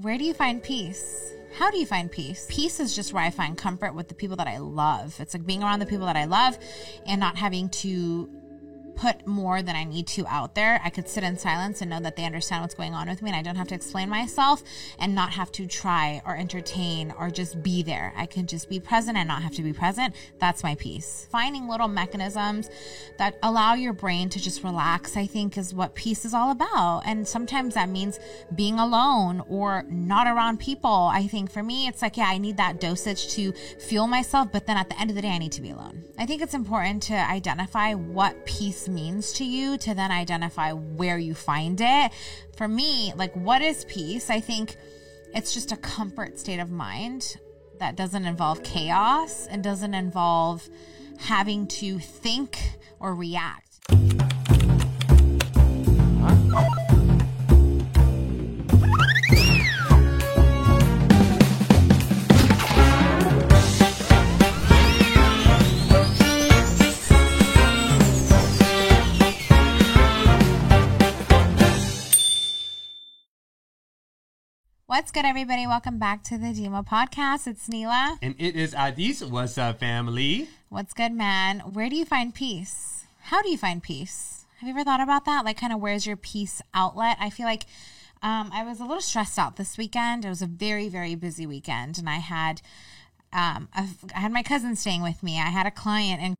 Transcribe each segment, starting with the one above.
Where do you find peace? How do you find peace? Peace is just where I find comfort with the people that I love. It's like being around the people that I love and not having to put more than I need to out there. I could sit in silence and know that they understand what's going on with me and I don't have to explain myself and not have to try or entertain or just be there. I can just be present and not have to be present. That's my peace. Finding little mechanisms that allow your brain to just relax, I think is what peace is all about. And sometimes that means being alone or not around people. I think for me, it's like, yeah, I need that dosage to fuel myself, but then at the end of the day, I need to be alone. I think it's important to identify what peace means to you to then identify where you find it. For me, like, what is peace? I think it's just a comfort state of mind that doesn't involve chaos and doesn't involve having to think or react. What's good, everybody? Welcome back to the Dimah Podcast. It's Neela. And it is Adis. What's up, family? What's good, man? Where do you find peace? How do you find peace? Have you ever thought about that? Like, kind of, where's your peace outlet? I feel like um, I was a little stressed out this weekend. It was a very, very busy weekend, and I had um, a, I had my cousin staying with me. I had a client and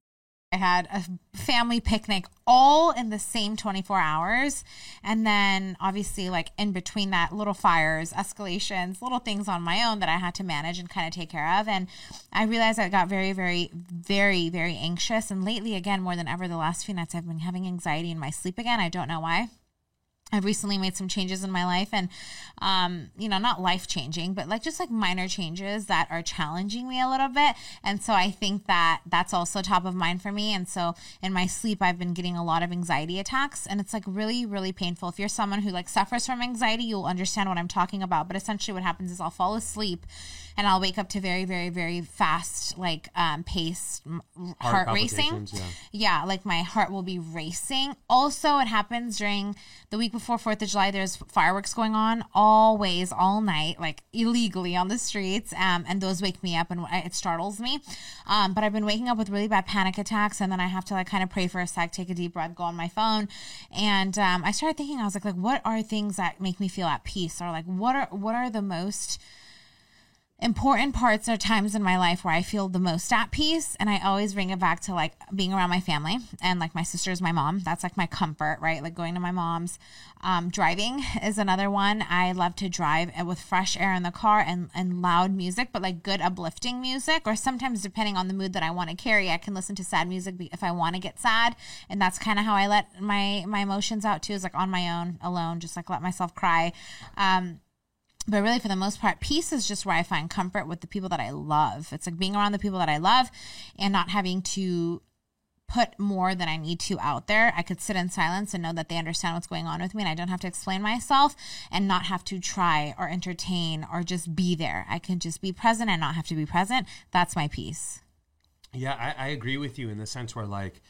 I had a family picnic all in the same 24 hours. And then, obviously, like in between that, little fires, escalations, little things on my own that I had to manage and kind of take care of. And I realized I got very, very, very, very anxious. And lately, again, more than ever, the last few nights, I've been having anxiety in my sleep again. I don't know why. I've recently made some changes in my life and, um, you know, not life changing, but like just like minor changes that are challenging me a little bit. And so I think that that's also top of mind for me. And so in my sleep, I've been getting a lot of anxiety attacks and it's like really, really painful. If you're someone who like suffers from anxiety, you'll understand what I'm talking about. But essentially what happens is I'll fall asleep and I'll wake up to very, very, very fast, like um, pace, heart, heart racing. Yeah. yeah, like my heart will be racing. Also, it happens during the week before Fourth of July. There's fireworks going on always, all night, like illegally on the streets, um, and those wake me up and it startles me. Um, but I've been waking up with really bad panic attacks, and then I have to like kind of pray for a sec, take a deep breath, go on my phone, and um, I started thinking, I was like, like what are things that make me feel at peace, or like what are what are the most important parts are times in my life where I feel the most at peace. And I always bring it back to like being around my family and like my sister's my mom. That's like my comfort, right? Like going to my mom's. Um, driving is another one. I love to drive with fresh air in the car and, and loud music, but like good uplifting music. Or sometimes, depending on the mood that I want to carry, I can listen to sad music if I want to get sad. And that's kind of how I let my, my emotions out too, is like on my own, alone, just like let myself cry. Um, but really for the most part peace is just where i find comfort with the people that i love. It's like being around the people that i love and not having to put more than i need to out there. I could sit in silence and know that they understand what's going on with me and i don't have to explain myself and not have to try or entertain or just be there. I can just be present and not have to be present. That's my peace. Yeah i, I agree with you in the sense where like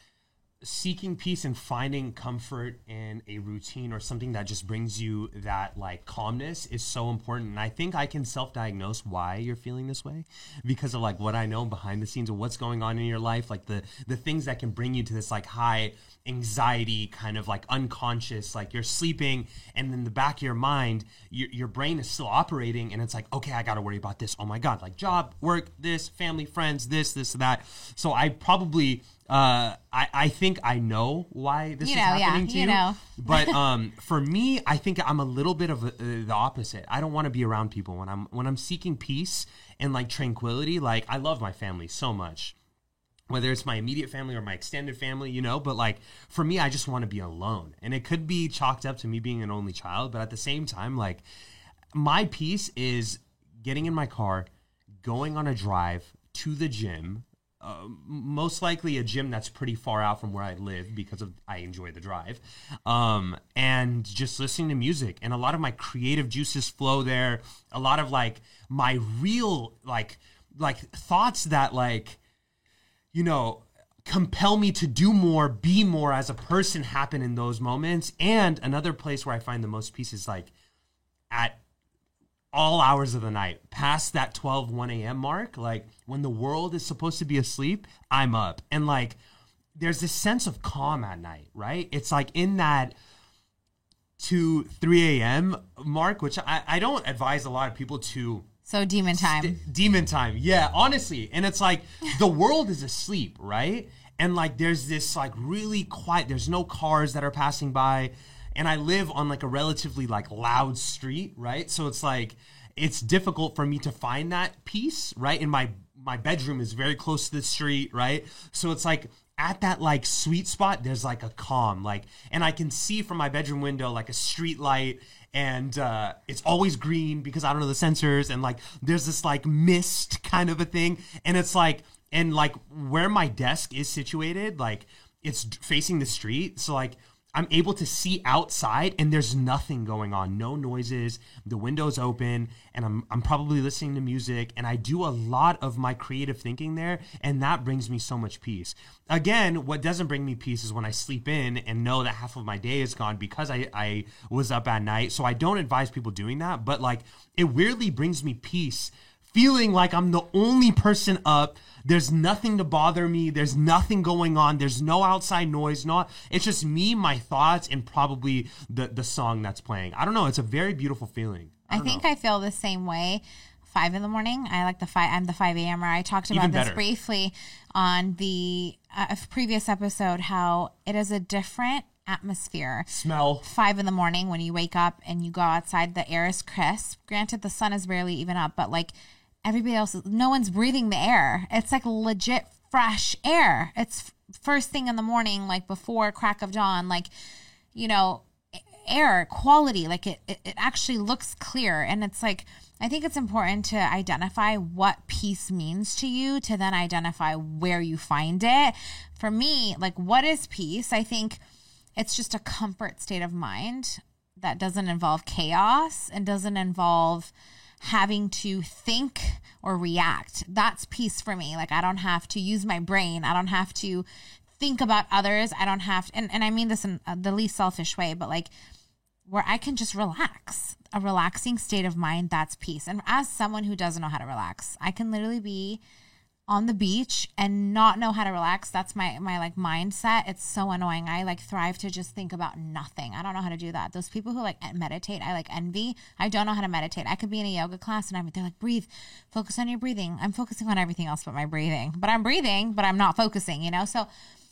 seeking peace and finding comfort in a routine or something that just brings you that like calmness is so important. And i think i can self-diagnose why you're feeling this way because of like what i know behind the scenes of what's going on in your life like the the things that can bring you to this like high anxiety kind of like unconscious like you're sleeping and in the back of your mind your, your brain is still operating and it's like okay i gotta worry about this. Oh my god like job work this family friends this this that. So i probably uh, I, I think I know why this you is happening yeah, to you. you know. but um, for me, I think I'm a little bit of uh, the opposite. I don't want to be around people when I'm when I'm seeking peace and like tranquility. Like I love my family so much, whether it's my immediate family or my extended family, you know. But like for me, I just want to be alone, and it could be chalked up to me being an only child. But at the same time, like my peace is getting in my car, going on a drive to the gym most likely a gym that's pretty far out from where I live because of I enjoy the drive, um, and just listening to music and a lot of my creative juices flow there. A lot of like my real like like thoughts that like you know compel me to do more, be more as a person happen in those moments. And another place where I find the most peace is like at all hours of the night, past that 12, 1 a.m. mark, like when the world is supposed to be asleep, I'm up. And like, there's this sense of calm at night, right? It's like in that to 3 a.m. mark, which I, I don't advise a lot of people to. So demon time. St- demon time. Yeah, honestly. And it's like the world is asleep, right? And like there's this like really quiet, there's no cars that are passing by. And I live on like a relatively like loud street, right? So it's like it's difficult for me to find that peace, right? In my my bedroom is very close to the street, right? So it's like at that like sweet spot, there's like a calm, like, and I can see from my bedroom window like a street light, and uh, it's always green because I don't know the sensors, and like there's this like mist kind of a thing, and it's like, and like where my desk is situated, like it's facing the street, so like I'm able to see outside and there's nothing going on, no noises. The window's open and I'm I'm probably listening to music and I do a lot of my creative thinking there and that brings me so much peace. Again, what doesn't bring me peace is when I sleep in and know that half of my day is gone because I I was up at night. So I don't advise people doing that, but like it weirdly brings me peace feeling like I'm the only person up. There's nothing to bother me. There's nothing going on. There's no outside noise. Not it's just me, my thoughts, and probably the the song that's playing. I don't know. It's a very beautiful feeling. I, I think know. I feel the same way. Five in the morning. I like the five. I'm the five a.m. I talked about this briefly on the uh, previous episode. How it is a different atmosphere. Smell. Five in the morning when you wake up and you go outside, the air is crisp. Granted, the sun is barely even up, but like everybody else no one's breathing the air. It's like legit fresh air. It's first thing in the morning like before crack of dawn like you know air quality like it, it, it actually looks clear. And it's like i think it's important to identify what peace means to you to then identify where you find it. For me like what is peace? I think it's just a comfort state of mind that doesn't involve chaos and doesn't involve having to think or react. That's peace for me. Like I don't have to use my brain. I don't have to think about others. I don't have to, and, and I mean this in uh, the least selfish way, but like where I can just relax, a relaxing state of mind, that's peace. And as someone who doesn't know how to relax, I can literally be on the beach and not know how to relax. That's my my like mindset. It's so annoying. I like thrive to just think about nothing. I don't know how to do that. Those people who like meditate i like envy. I don't know how to meditate. I could be in a yoga class and i'm they're like breathe. Focus on your breathing. I'm focusing on everything else but my breathing. But i'm breathing but i'm not focusing you know? So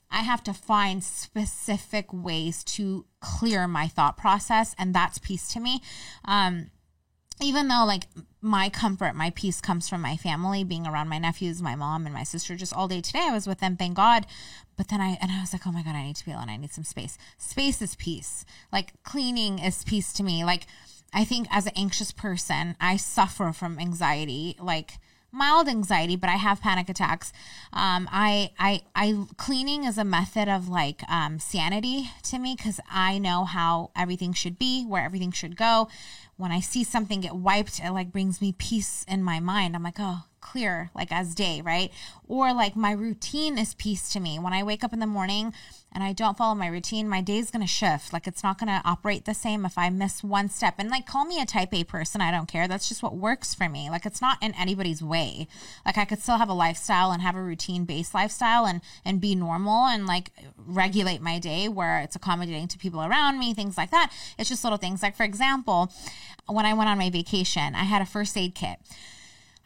I have to find specific ways to clear my thought process, and that's peace to me. Um, even though like my comfort, my peace comes from my family, being around my nephews, my mom, and my sister just all day today. I was with them, thank God. But then I and I was like, oh my God, I need to be alone. I need some space. Space is peace. Like cleaning is peace to me. Like I think as an anxious person, I suffer from anxiety. Like mild anxiety, but I have panic attacks. Um, I, I, I, cleaning is a method of like um, sanity to me because I know how everything should be, where everything should go when I see something get wiped, it like brings me peace in my mind. I'm like, oh, clear, like as day, right? Or like my routine is peace to me. When I wake up in the morning and I don't follow my routine, my day is going to shift. Like it's not going to operate the same if I miss one step. And like, call me a type A person. I don't care. That's just what works for me. Like it's not in anybody's way. Like I could still have a lifestyle and have a routine based lifestyle and, and be normal and like regulate my day where it's accommodating to people around me, things like that. It's just little things. Like, for example, when I went on my vacation, I had a first aid kit.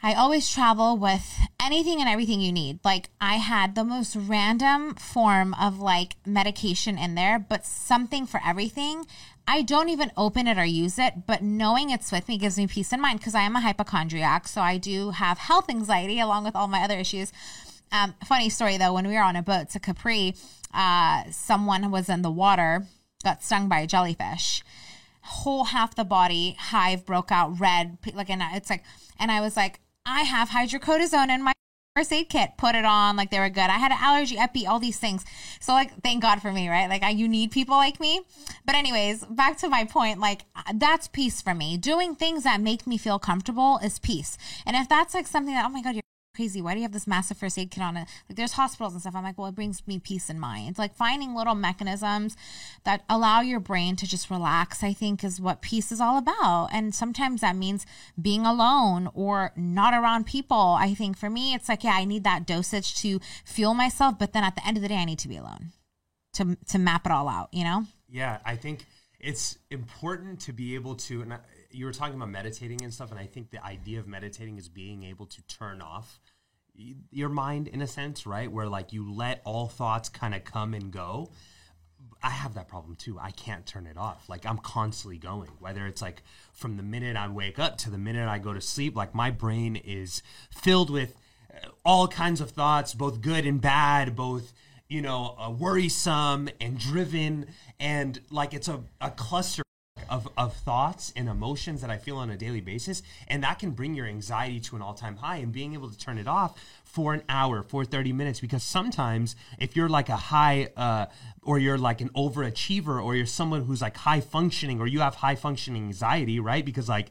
I always travel with anything and everything you need. Like I had the most random form of like medication in there, but something for everything. I don't even open it or use it, but knowing it's with me gives me peace of mind because I am a hypochondriac. So I do have health anxiety along with all my other issues. Um, funny story though, when we were on a boat to Capri, uh, someone was in the water, got stung by a jellyfish whole half the body hive broke out red like and it's like and i was like I have hydrocortisone in my first aid kit. Put it on, like they were good. I had an allergy, epi, all these things. So like, thank God for me, right? Like, I, you need people like me. But anyways, back to my point. Like, that's peace for me. Doing things that make me feel comfortable is peace. And if that's like something that, oh my God, you're crazy. Why do you have this massive first aid kit on it? Like there's hospitals and stuff. I'm like, well, it brings me peace in mind. It's like finding little mechanisms that allow your brain to just relax, I think is what peace is all about. And sometimes that means being alone or not around people. I think for me, it's like, yeah, I need that dosage to fuel myself. But then at the end of the day, I need to be alone to, to map it all out, you know? Yeah, I think it's important to be able to, and you were talking about meditating and stuff, and I think the idea of meditating is being able to turn off your mind in a sense, right? Where like you let all thoughts kind of come and go. I have that problem too. I can't turn it off. Like I'm constantly going, whether it's like from the minute I wake up to the minute I go to sleep, like my brain is filled with uh, all kinds of thoughts, both good and bad, both you know, uh, worrisome and driven, and like it's a, a cluster of, of thoughts and emotions that I feel on a daily basis. And that can bring your anxiety to an all time high and being able to turn it off for an hour, for 30 minutes. Because sometimes if you're like a high, uh, or you're like an overachiever, or you're someone who's like high functioning, or you have high functioning anxiety, right? Because like,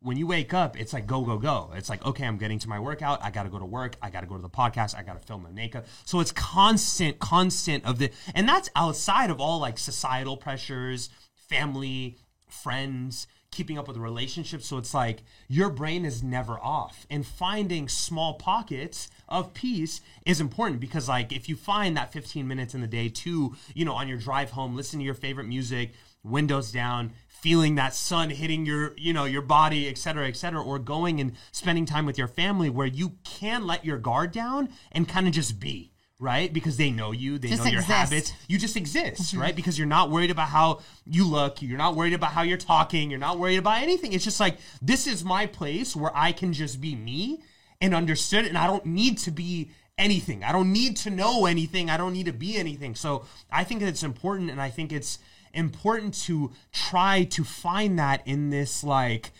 when you wake up, it's like go, go, go. It's like, okay, I'm getting to my workout. I got to go to work. I got to go to the podcast. I got to film my makeup. So it's constant, constant of the, and that's outside of all like societal pressures, family, friends, keeping up with relationships. So it's like your brain is never off. And finding small pockets of peace is important because, like, if you find that 15 minutes in the day to, you know, on your drive home, listen to your favorite music, windows down, feeling that sun hitting your you know your body et cetera et cetera or going and spending time with your family where you can let your guard down and kind of just be right? Because they know you they Just know your exist. habits. You just exist Mm-hmm. right? Because you're not worried about how you look. You're not worried about how you're talking. You're not worried about anything. It's just like this is my place where i can just be me and understood and i don't need to be anything. I don't need to know anything. I don't need to be anything. So i think it's important and i think it's important to try to find that in this like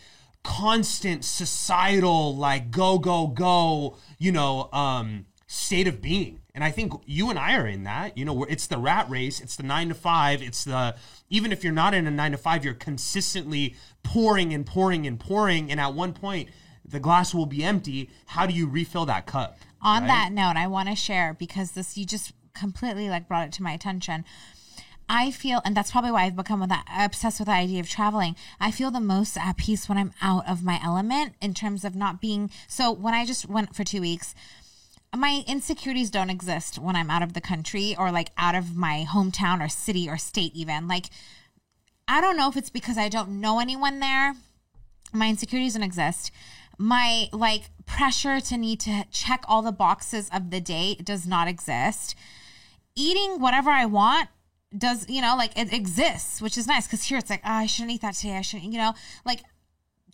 constant societal like go go go you know um state of being and i think you and i are in that you know it's the rat race it's the nine to five it's the even if you're not in a nine to five you're consistently pouring and pouring and pouring and at one point the glass will be empty how do you refill that cup On right? that note, I want to share because this you just completely like brought it to my attention. I feel, and that's probably why I've become with that, obsessed with the idea of traveling. I feel the most at peace when I'm out of my element in terms of not being. So when I just went for two weeks, my insecurities don't exist when I'm out of the country or like out of my hometown or city or state, even. Like, I don't know if it's because I don't know anyone there. My insecurities don't exist. My like pressure to need to check all the boxes of the day does not exist. Eating whatever I want does, you know, like it exists, which is nice because here it's like, oh, I shouldn't eat that today. I shouldn't, you know, like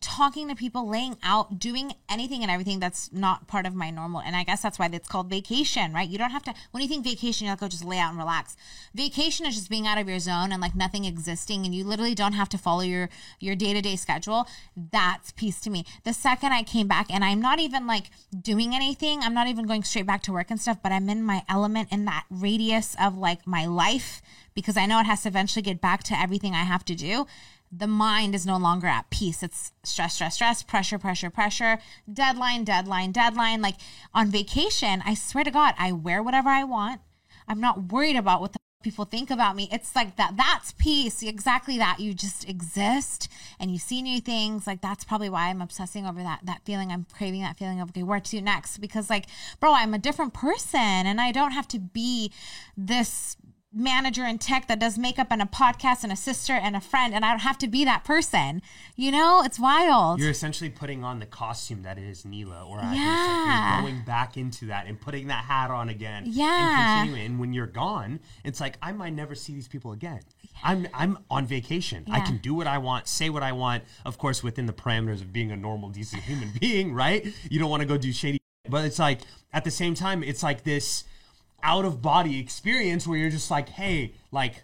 talking to people, laying out, doing anything and everything that's not part of my normal. And I guess that's why it's called vacation, right? You don't have to, when you think vacation, you're like, oh, just lay out and relax. Vacation is just being out of your zone and like nothing existing. And you literally don't have to follow your, your day to day schedule. That's peace to me. The second I came back and I'm not even like doing anything, I'm not even going straight back to work and stuff, but I'm in my element in that radius of like my life because I know it has to eventually get back to everything I have to do the mind is no longer at peace. It's stress, stress, stress, pressure, pressure, pressure, deadline, deadline, deadline. Like on vacation, I swear to God, I wear whatever I want. I'm not worried about what the people think about me. It's like that. That's peace. Exactly that. You just exist and you see new things. Like that's probably why I'm obsessing over that that feeling. I'm craving that feeling of okay, where to next? Because like, bro, I'm a different person and I don't have to be this manager in tech that does makeup and a podcast and a sister and a friend and I don't have to be that person. You know, it's wild. You're essentially putting on the costume that is Neela, or least Yeah. like you're going back into that and putting that hat on again. Yeah. And continuing. And when you're gone, it's like I might never see these people again. I'm I'm on vacation. I can do what I want, say what I want, of course within the parameters of being a normal, decent human being, right? You don't want to go do shady but it's like at the same time, it's like this out of body experience where you're just like, hey, like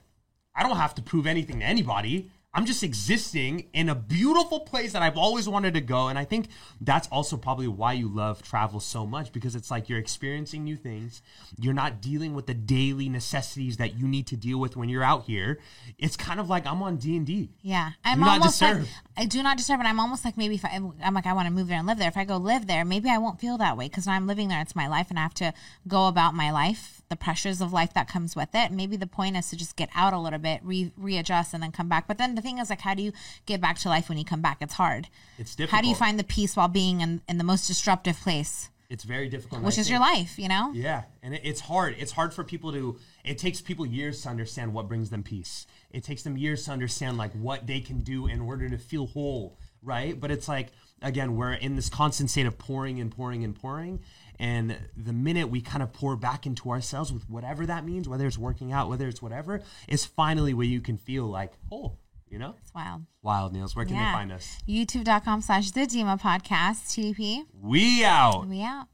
I don't have to prove anything to anybody. I'm just existing in a beautiful place that I've always wanted to go. And I think that's also probably why you love travel so much because it's like you're experiencing new things. You're not dealing with the daily necessities that you need to deal with when you're out here. It's kind of like I'm on D and D. Yeah, I'm Do not almost like. I do not disturb, and I'm almost like maybe if I, I'm like I want to move there and live there. If I go live there, maybe I won't feel that way because when I'm living there, it's my life, and I have to go about my life, the pressures of life that comes with it. Maybe the point is to just get out a little bit, re- readjust, and then come back. But then the thing is, like, how do you get back to life when you come back? It's hard. It's difficult. How do you find the peace while being in, in the most disruptive place, It's very difficult. which I is your life? You know. Yeah, and it, it's hard. It's hard for people to. It takes people years to understand what brings them peace. It takes them years to understand like what they can do in order to feel whole, right? But it's like again, we're in this constant state of pouring and pouring and pouring, and the minute we kind of pour back into ourselves with whatever that means, whether it's working out, whether it's whatever, is finally where you can feel like whole. You know, It's wild. wild Niels. Where can Yeah. they find us? YouTube.com slash the Dimah podcast. TDP. We out. We out.